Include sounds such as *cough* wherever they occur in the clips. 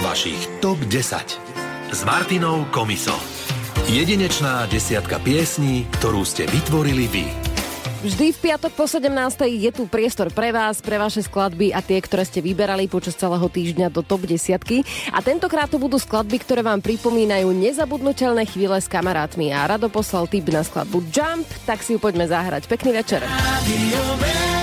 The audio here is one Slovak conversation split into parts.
vašich TOP 10 s Martinou Komiso. Jedinečná desiatka piesní, ktorú ste vytvorili vy. Vždy v piatok po 17. je tu priestor pre vás, pre vaše skladby a tie, ktoré ste vyberali počas celého týždňa do top 10. A tentokrát to budú skladby, ktoré vám pripomínajú nezabudnutelné chvíle s kamarátmi. A Rado poslal tip na skladbu Jump, tak si ju poďme zahrať. Pekný večer. Radio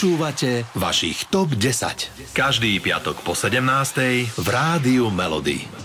Počúvate vašich TOP 10. Každý piatok po 17. v Rádiu Melody.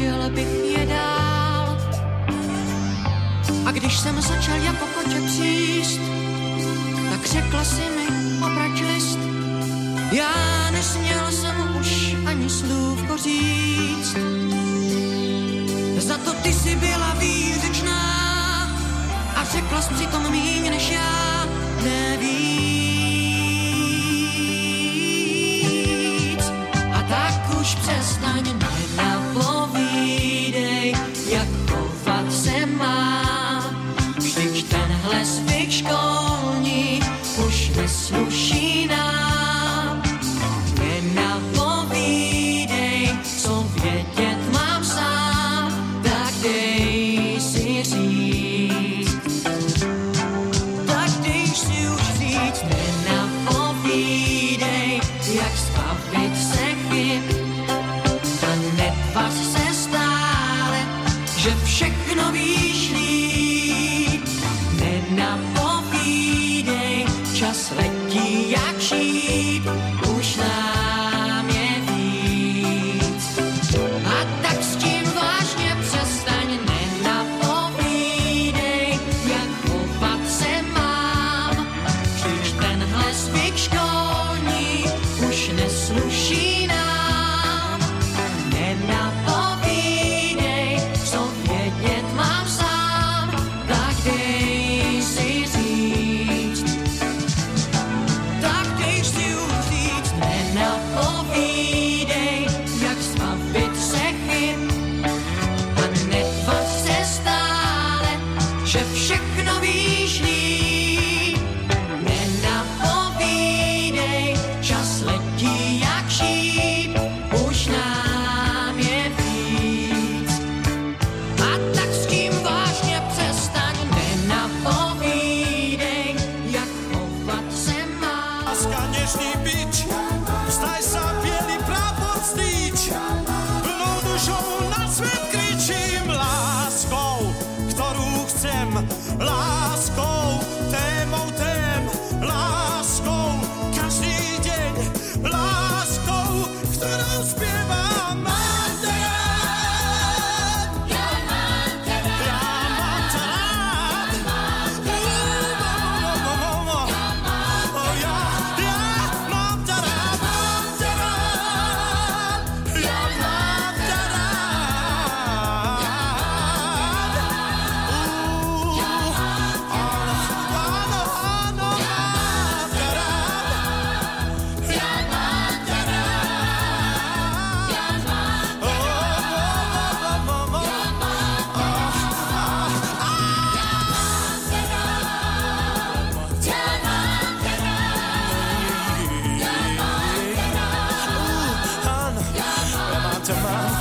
Šel bych je dál. A když jsem začal jako koče příst, tak řekla si mi obrač list. Já nesměl jsem už ani slůvko říct. Za to ty si byla výřečná a řekla jsi přitom míň než já nevíc. A tak už přestaň nám my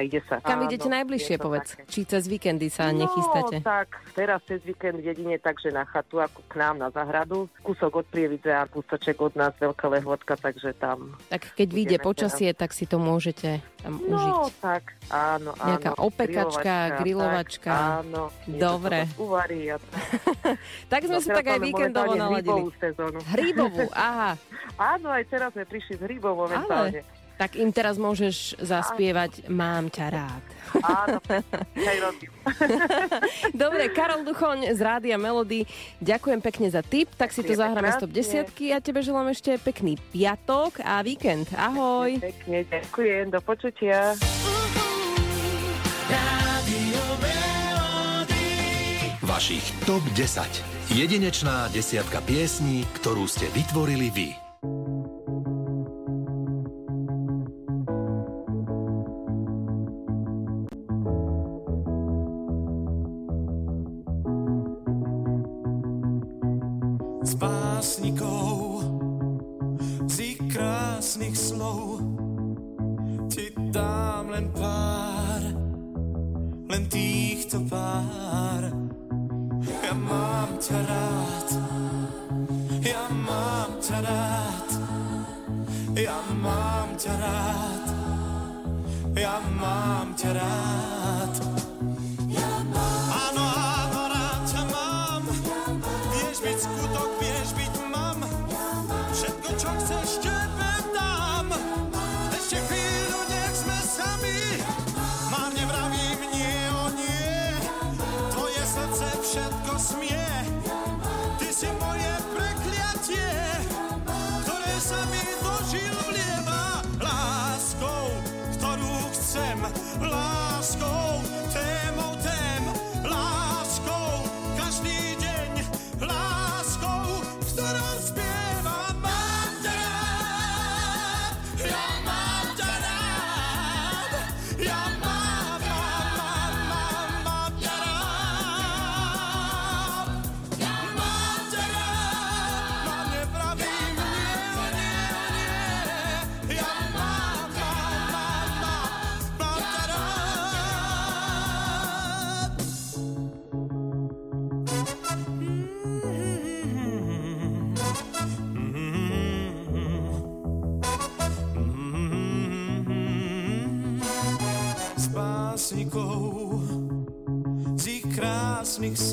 aj ide sa. Kam Áno, idete najbližšie, je to povedz? také. Či cez víkendy sa nechystáte? No, tak teraz cez víkend jedine takže na chatu, ako k nám na zahradu. Kúsok od Prievidze a kúsoček od nás, veľká lehôdka, takže tam. Tak keď vyjde počasie, tak si to môžete tam užiť. No, tak, áno, áno. Nejaká opekačka, grilovačka. Tak, áno. Dobre. Uvarí a tak. *laughs* Tak sme No, si teraz tak aj víkendovo naladili. hríbovú sezónu. Hríbovú, *laughs* aha. Áno, aj teraz sme prišli z hríbov momentálne. Tak im teraz môžeš zaspievať Mám ťa rád. Áno. *laughs* *laughs* Dobre, Karol Duchoň z Rádia Melody, ďakujem pekne za tip, tak si to zahráme krásne. 110 a tebe želám ešte pekný piatok a víkend. Ahoj. Pekne, ďakujem, do počutia. Vašich TOP 10. Jedinečná desiatka piesní, ktorú ste vytvorili vy. makes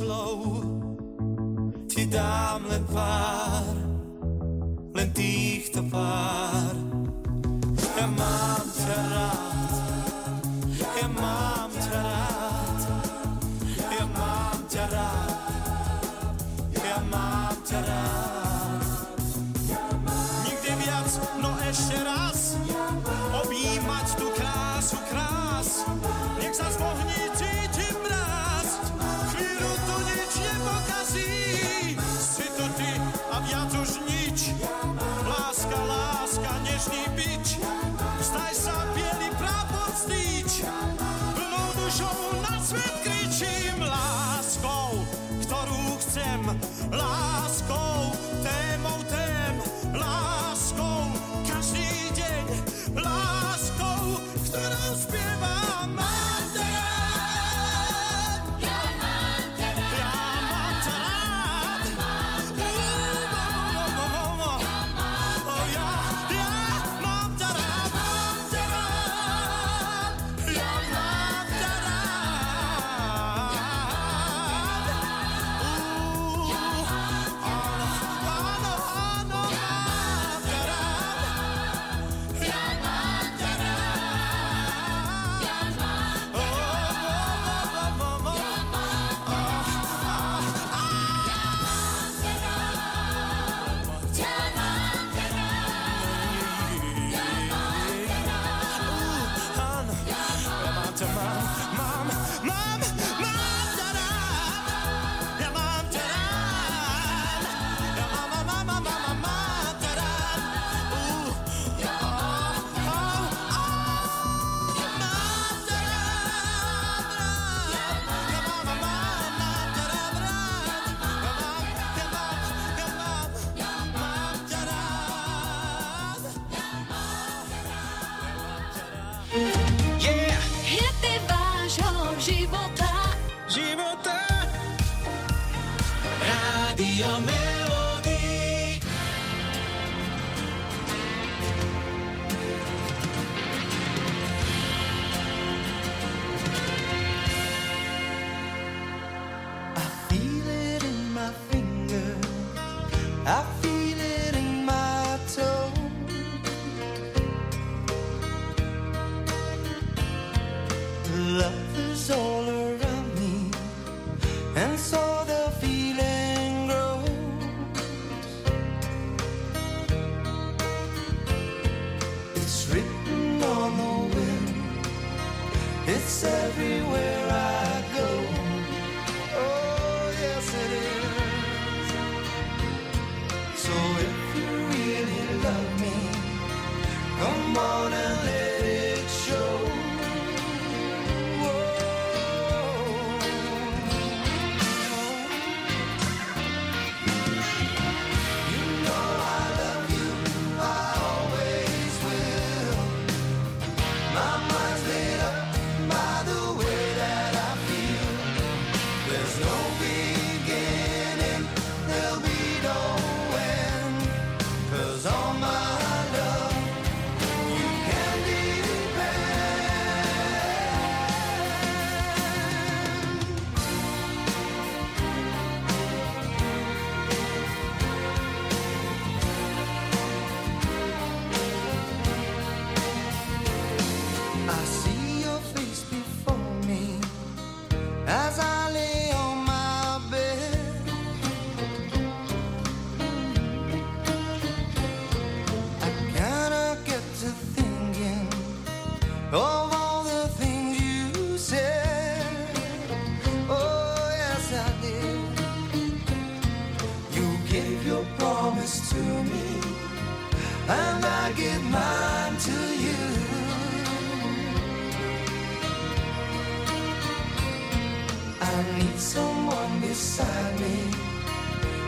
someone beside me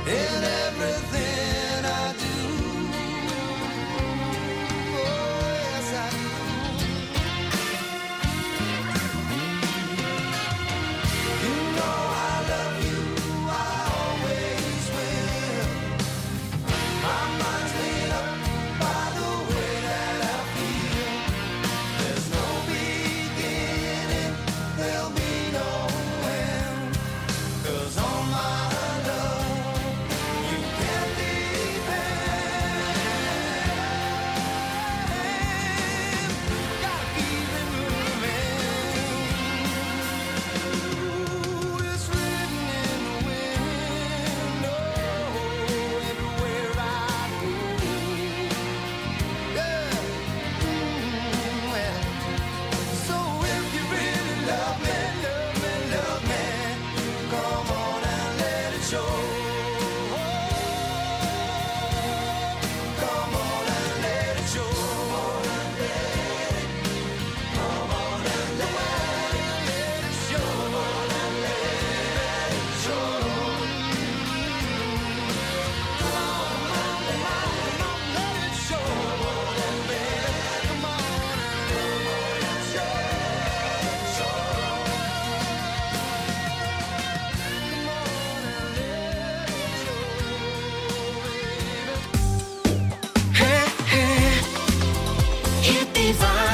in everything.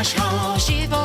nasz mąż i.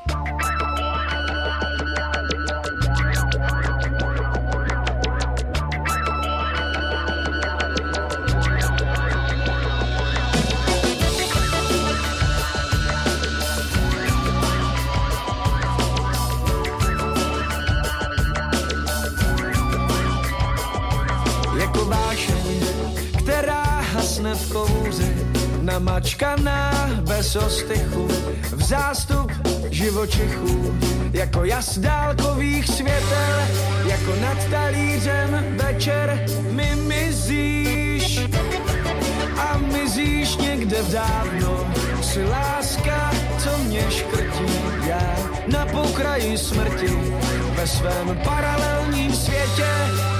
Živočichů, jako jas dálkových světel, jako nad talířem večer mi mizíš a mizíš někde v dávno. Si láska, co mě škrtí, já na pokraji smrti ve svém paralelním světě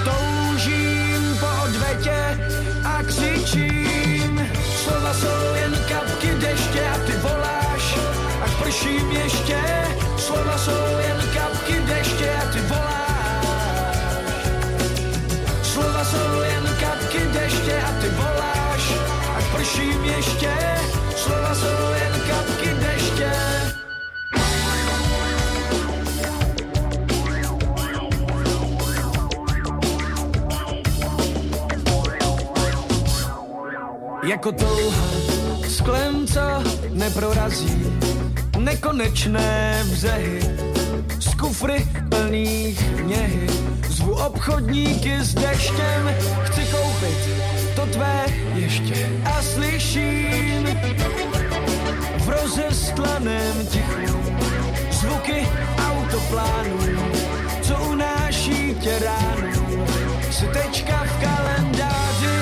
toužím po odvetě a křičím. Slova jsou jen ještě. Slova jsou jen kapky deště a ty voláš. Slova jsou jen kapky deště a ty voláš, až prším ještě. Slova jsou jen kapky deště. Jako touha sklem, co neprorazí nekonečné břehy z kufry plných něhy. Zvu obchodníky s deštěm, chci koupit to tvé ještě a slyším v rozestlaném tichu zvuky autoplánů, co unáší tě ránu. Si tečka v kalendáři,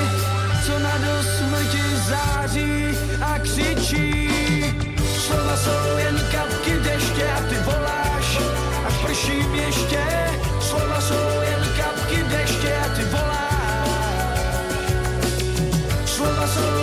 co na do smrti září a křičí. Jsou jen kapky deště a ty voláš, až prším ještě. Slova jsou jen kapky deště a ty voláš. Slova jsou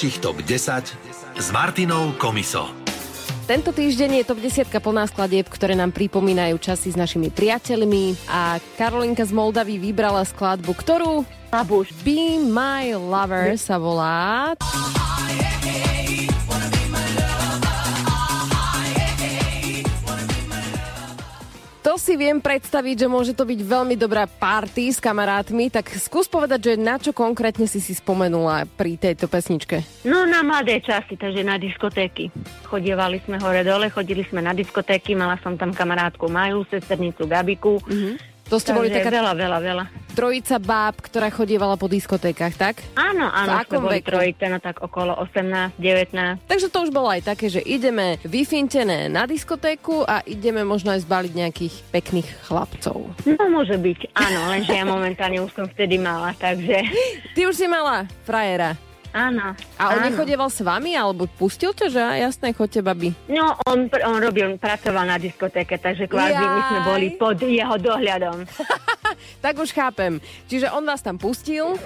Vašich top 10 s Martinou Komiso. Tento týždeň je top 10 plná skladieb, ktoré nám pripomínajú časy s našimi priateľmi a Karolinka z Moldavy vybrala skladbu, ktorú Babuš. Be My Lover sa volá. To si viem predstaviť, že môže to byť veľmi dobrá party s kamarátmi, tak skús povedať, že na čo konkrétne si si spomenula pri tejto pesničke. No na mladé časy, takže na diskotéky. Chodievali sme hore dole, chodili sme na diskotéky, mala som tam kamarátku Maju, sesternicu Gabiku. To ste boli takže taká veľa, veľa, veľa. Trojica báb, ktorá chodievala po diskotékach, tak? Áno, V áno, akom sme boli veku? trojice, no tak okolo 18, 19. Takže to už bolo aj také, že ideme vyfintené na diskotéku a ideme možno aj zbaliť nejakých pekných chlapcov. No môže byť, áno, lenže ja momentálne už som vtedy mala, takže *laughs* Ty už si mala frajera. áno. A on áno. nechodieval s vami, alebo pustil ťa, že jasné, chodte, babi. No, on, on robil, pracoval na diskotéke, takže kvázi my sme boli pod jeho dohľadom. *laughs* Tak už chápem. Čiže on vás tam pustil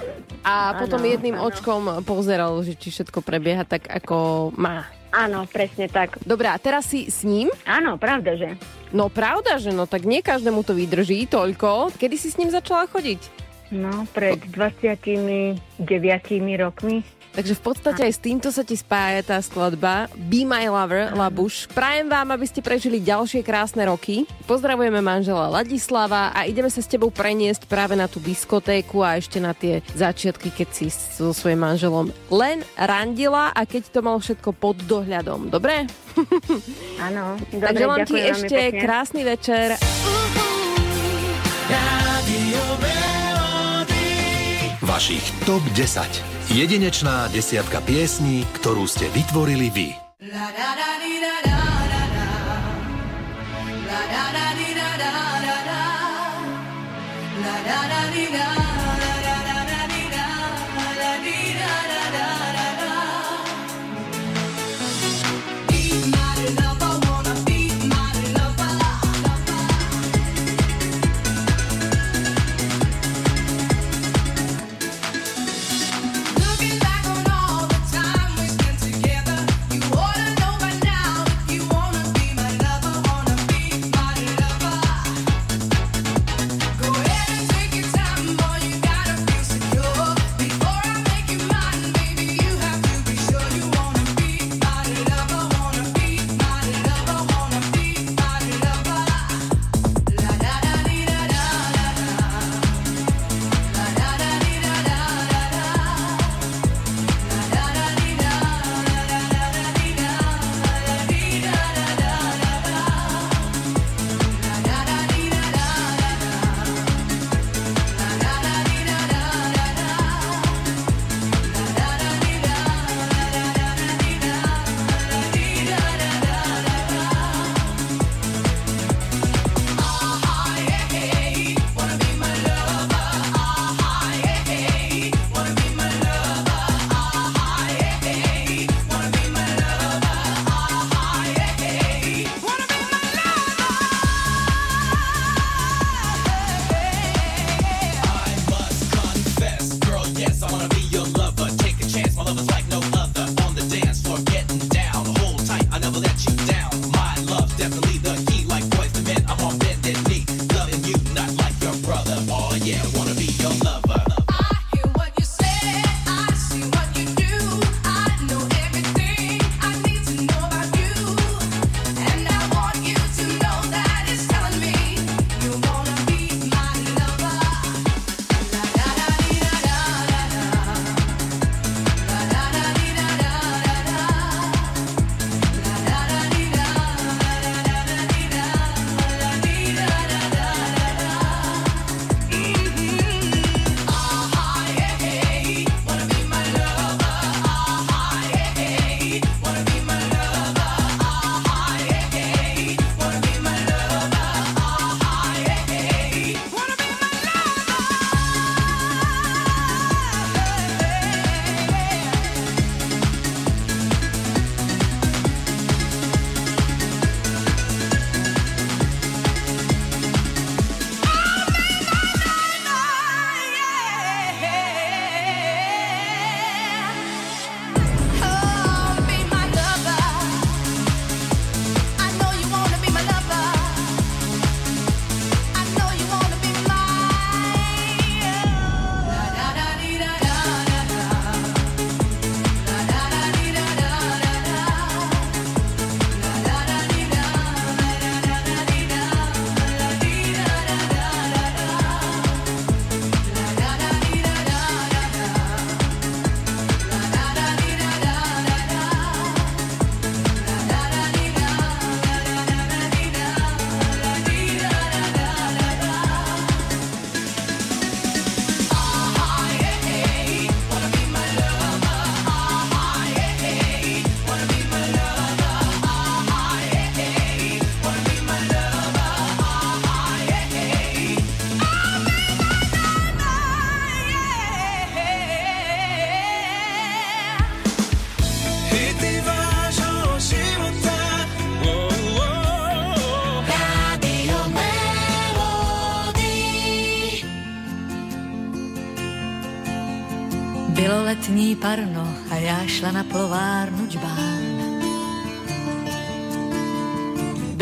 a Áno, potom jedným áno. očkom pozeral, že či všetko prebieha tak, ako má. Áno, presne tak. Dobrá, a teraz si s ním? Áno, pravda, že? No pravda, že no, tak nie každému to vydrží toľko. Kedy si s ním začala chodiť? No, pred 29 rokmi. Takže v podstate aj s týmto sa ti spája tá skladba Be My Lover, Labuš. Prajem vám, aby ste prežili ďalšie krásne roky. Pozdravujeme manžela Ladislava a ideme sa s tebou preniesť práve na tú diskotéku a ešte na tie začiatky, keď si so svojím manželom len randila a keď to mal všetko pod dohľadom. Dobre? Áno, *laughs* dobre, tak želám ti ďakujem veľmi ešte krásny večer. Vašich TOP 10. Jedinečná desiatka piesní, ktorú ste vytvorili vy. La, da, da, di, da, da, da, da. La, da, da, di, da.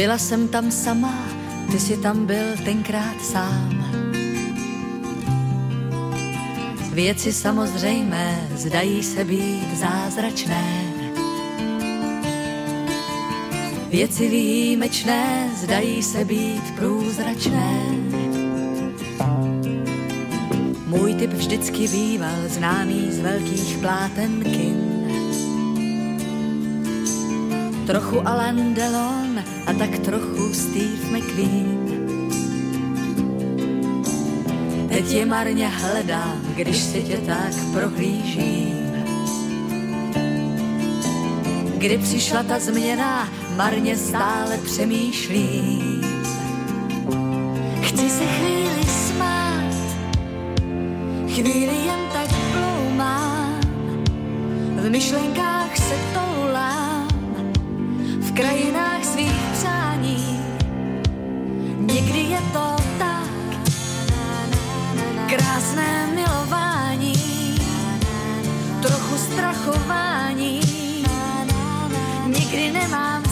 Byla jsem tam sama, ty si tam byl tenkrát sám. Věci samozřejmé zdají se být zázračné. Věci výjimečné zdají se být průzračné. Můj typ vždycky býval známý z velkých plátenky. Trochu Alan Delon a tak trochu Steve McQueen. Teď je marně hledám, když se tě tak prohlížím. Kdy přišla ta změna, marně stále přemýšlím. Chci se chvíli smát, chvíli jen tak ploumám, v myšlenkách se to v krajinách svých přání. Někdy je to tak, krásné milování, trochu strachování, nikdy nemám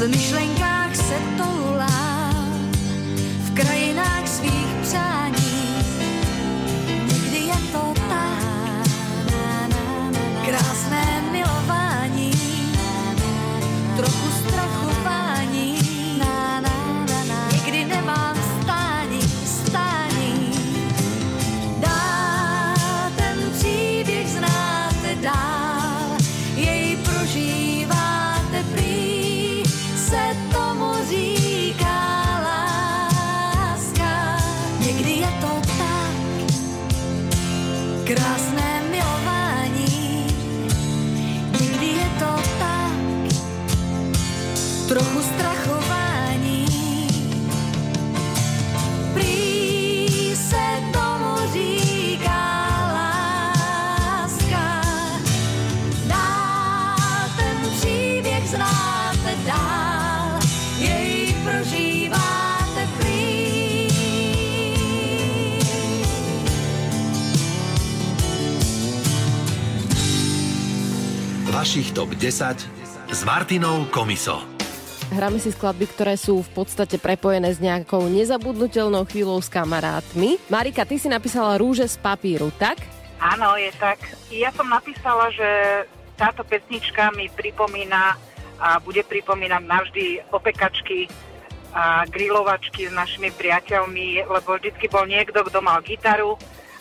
v myšlenkách se toulám, v krajinách svých přání. Někdy je to tak, krásné milování, trochu strachování, nikdy nemám stání, stání. Dál ten příběh znáte dál, jej prožíváte Vašich top 10 s Martinou Komiso. Hráme si skladby, ktoré sú v podstate prepojené s nejakou nezabudnutelnou chvíľou s kamarátmi. Marika, ty si napísala Rúže z papíru, tak? Áno, je tak. Ja som napísala, že táto pesnička mi pripomína a bude pripomínať navždy opekačky a grilovačky s našimi priateľmi, lebo vždycky bol niekto, kto mal gitaru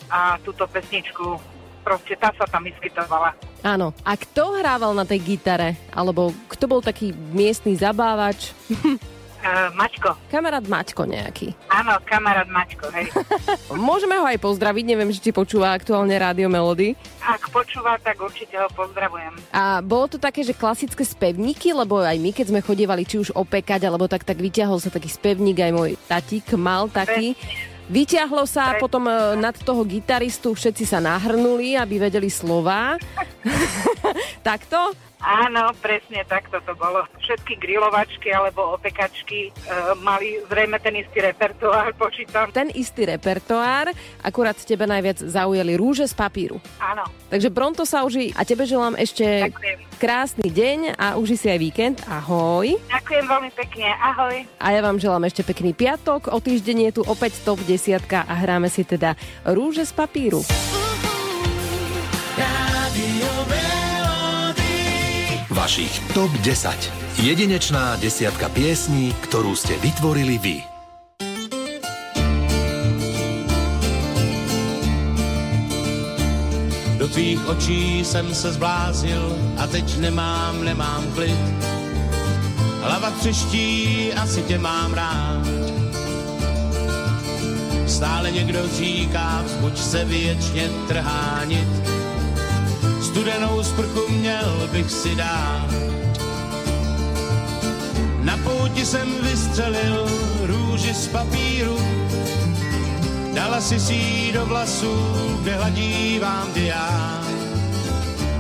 a túto pesničku, proste tá sa tam vyskytovala. Áno. A kto hrával na tej gitare? Alebo kto bol taký miestny zabávač? Uh, *laughs* Maťko. Kamarát Maťko nejaký. Áno, kamarát Maťko, hej. *laughs* Môžeme ho aj pozdraviť, neviem, či ti počúva aktuálne Rádio Melody. Ak počúva, tak určite ho pozdravujem. A bolo to také, že klasické spevníky, lebo aj my, keď sme chodievali či už opekať, alebo tak, tak vyťahol sa taký spevník, aj môj tatík mal taký. Vyťahlo sa a potom e, nad toho gitaristu všetci sa nahrnuli, aby vedeli slová. *laughs* *laughs* Takto? Áno, presne takto to bolo. Všetky grilovačky alebo opekačky e, mali zrejme ten istý repertoár, počítam. Ten istý repertoár, akurát tebe najviac zaujali rúže z papíru. Áno. Takže pronto sa uži a tebe želám ešte Ďakujem. krásny deň a uži si aj víkend. Ahoj. Ďakujem veľmi pekne, ahoj. A ja vám želám ešte pekný piatok. O týždeň je tu opäť top 10 a hráme si teda rúže z papíru. Vašich top 10. Jedinečná desiatka piesní, ktorú ste vytvorili vy. Do tvých očí jsem se zbláznil a teď nemám, nemám klid. Hlava třeští, asi tě mám rád. Stále někdo říká, vzbuď se věčně trhánit. Studenou sprchu měl bych si dát. Na pouti jsem vystřelil růži z papíru, Dala si si do vlasů, kde hladívám tě já.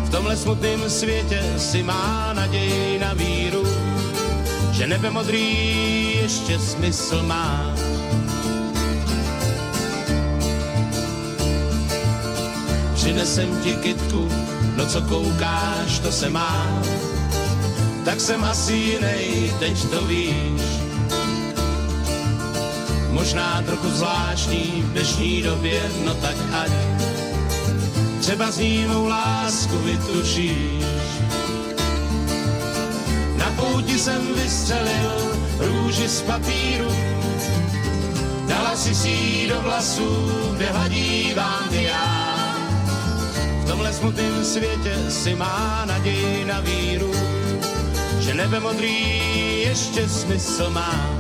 V tomhle smutném světě si má naději na víru, že nebe modrý ještě smysl má. Přinesem ti kytku, no co koukáš, to se má. Tak jsem asi jinej, teď to víš. Možná trochu zvláštní v dnešní době, no tak ať třeba s ní mou lásku vytušíš. pouti jsem vystřelil růži z papíru. Dala si si do vlasů, kde hladí vám já. Tomhle smutném světě si má naději na víru, že nebe modrý ještě smysl má.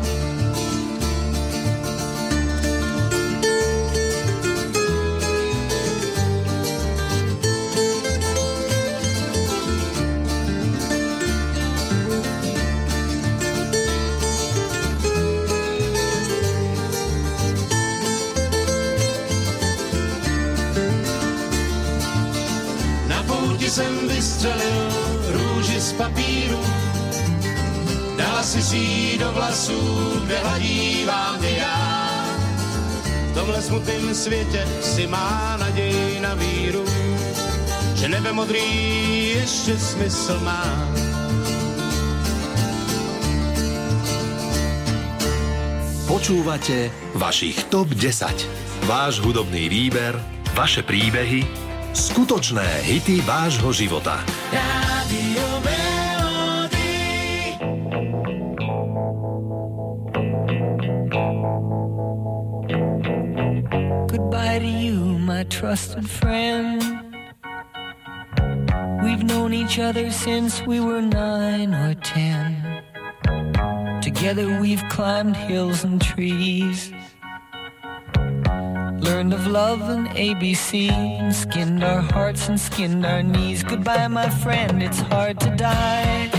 Vlasů, kde hladí vám já. V tomhle smutném světě si má naději na víru, že nebe modrý ještě smysl má. Počúvate vašich TOP 10. Váš hudobný výber, vaše príbehy, skutočné hity vášho života. Radio known each other since we were nine or ten. Together we've climbed hills and trees. Learned of love and ABC and skinned our hearts and skinned our knees. Goodbye, my friend, it's hard to die.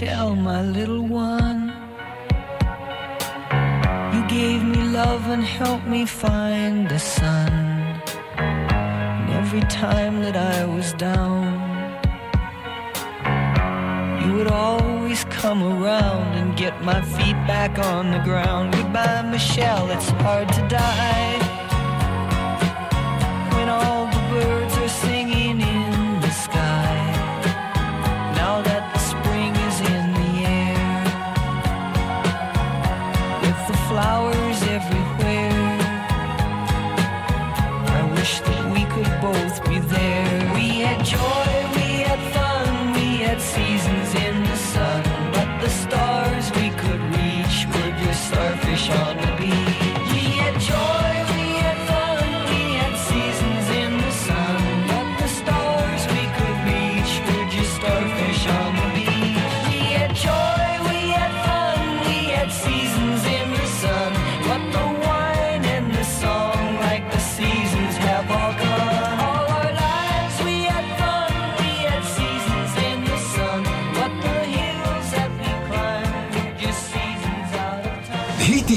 Michelle, my little one. You gave me love and helped me find the sun. And every time that I was down, you would always come around and get my feet back on the ground. Goodbye, Michelle, it's hard to die.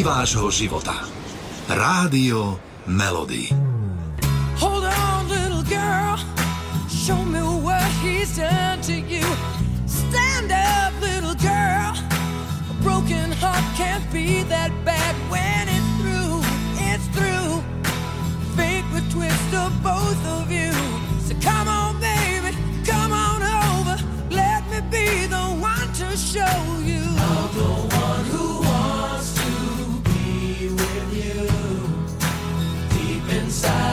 Vášho života. Rádio Melody. side.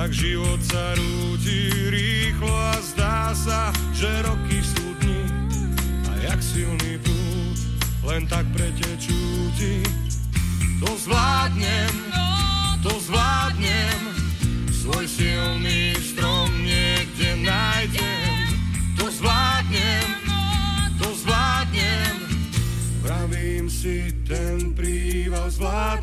tak život sa rúti rýchlo a zdá sa, že roky sú dni a jak silný prúd len tak pretečú ti. To zvládnem, to zvládnem, svoj silný strom niekde nájdem. To zvládnem, to zvládnem, pravím si ten príval zvládnem.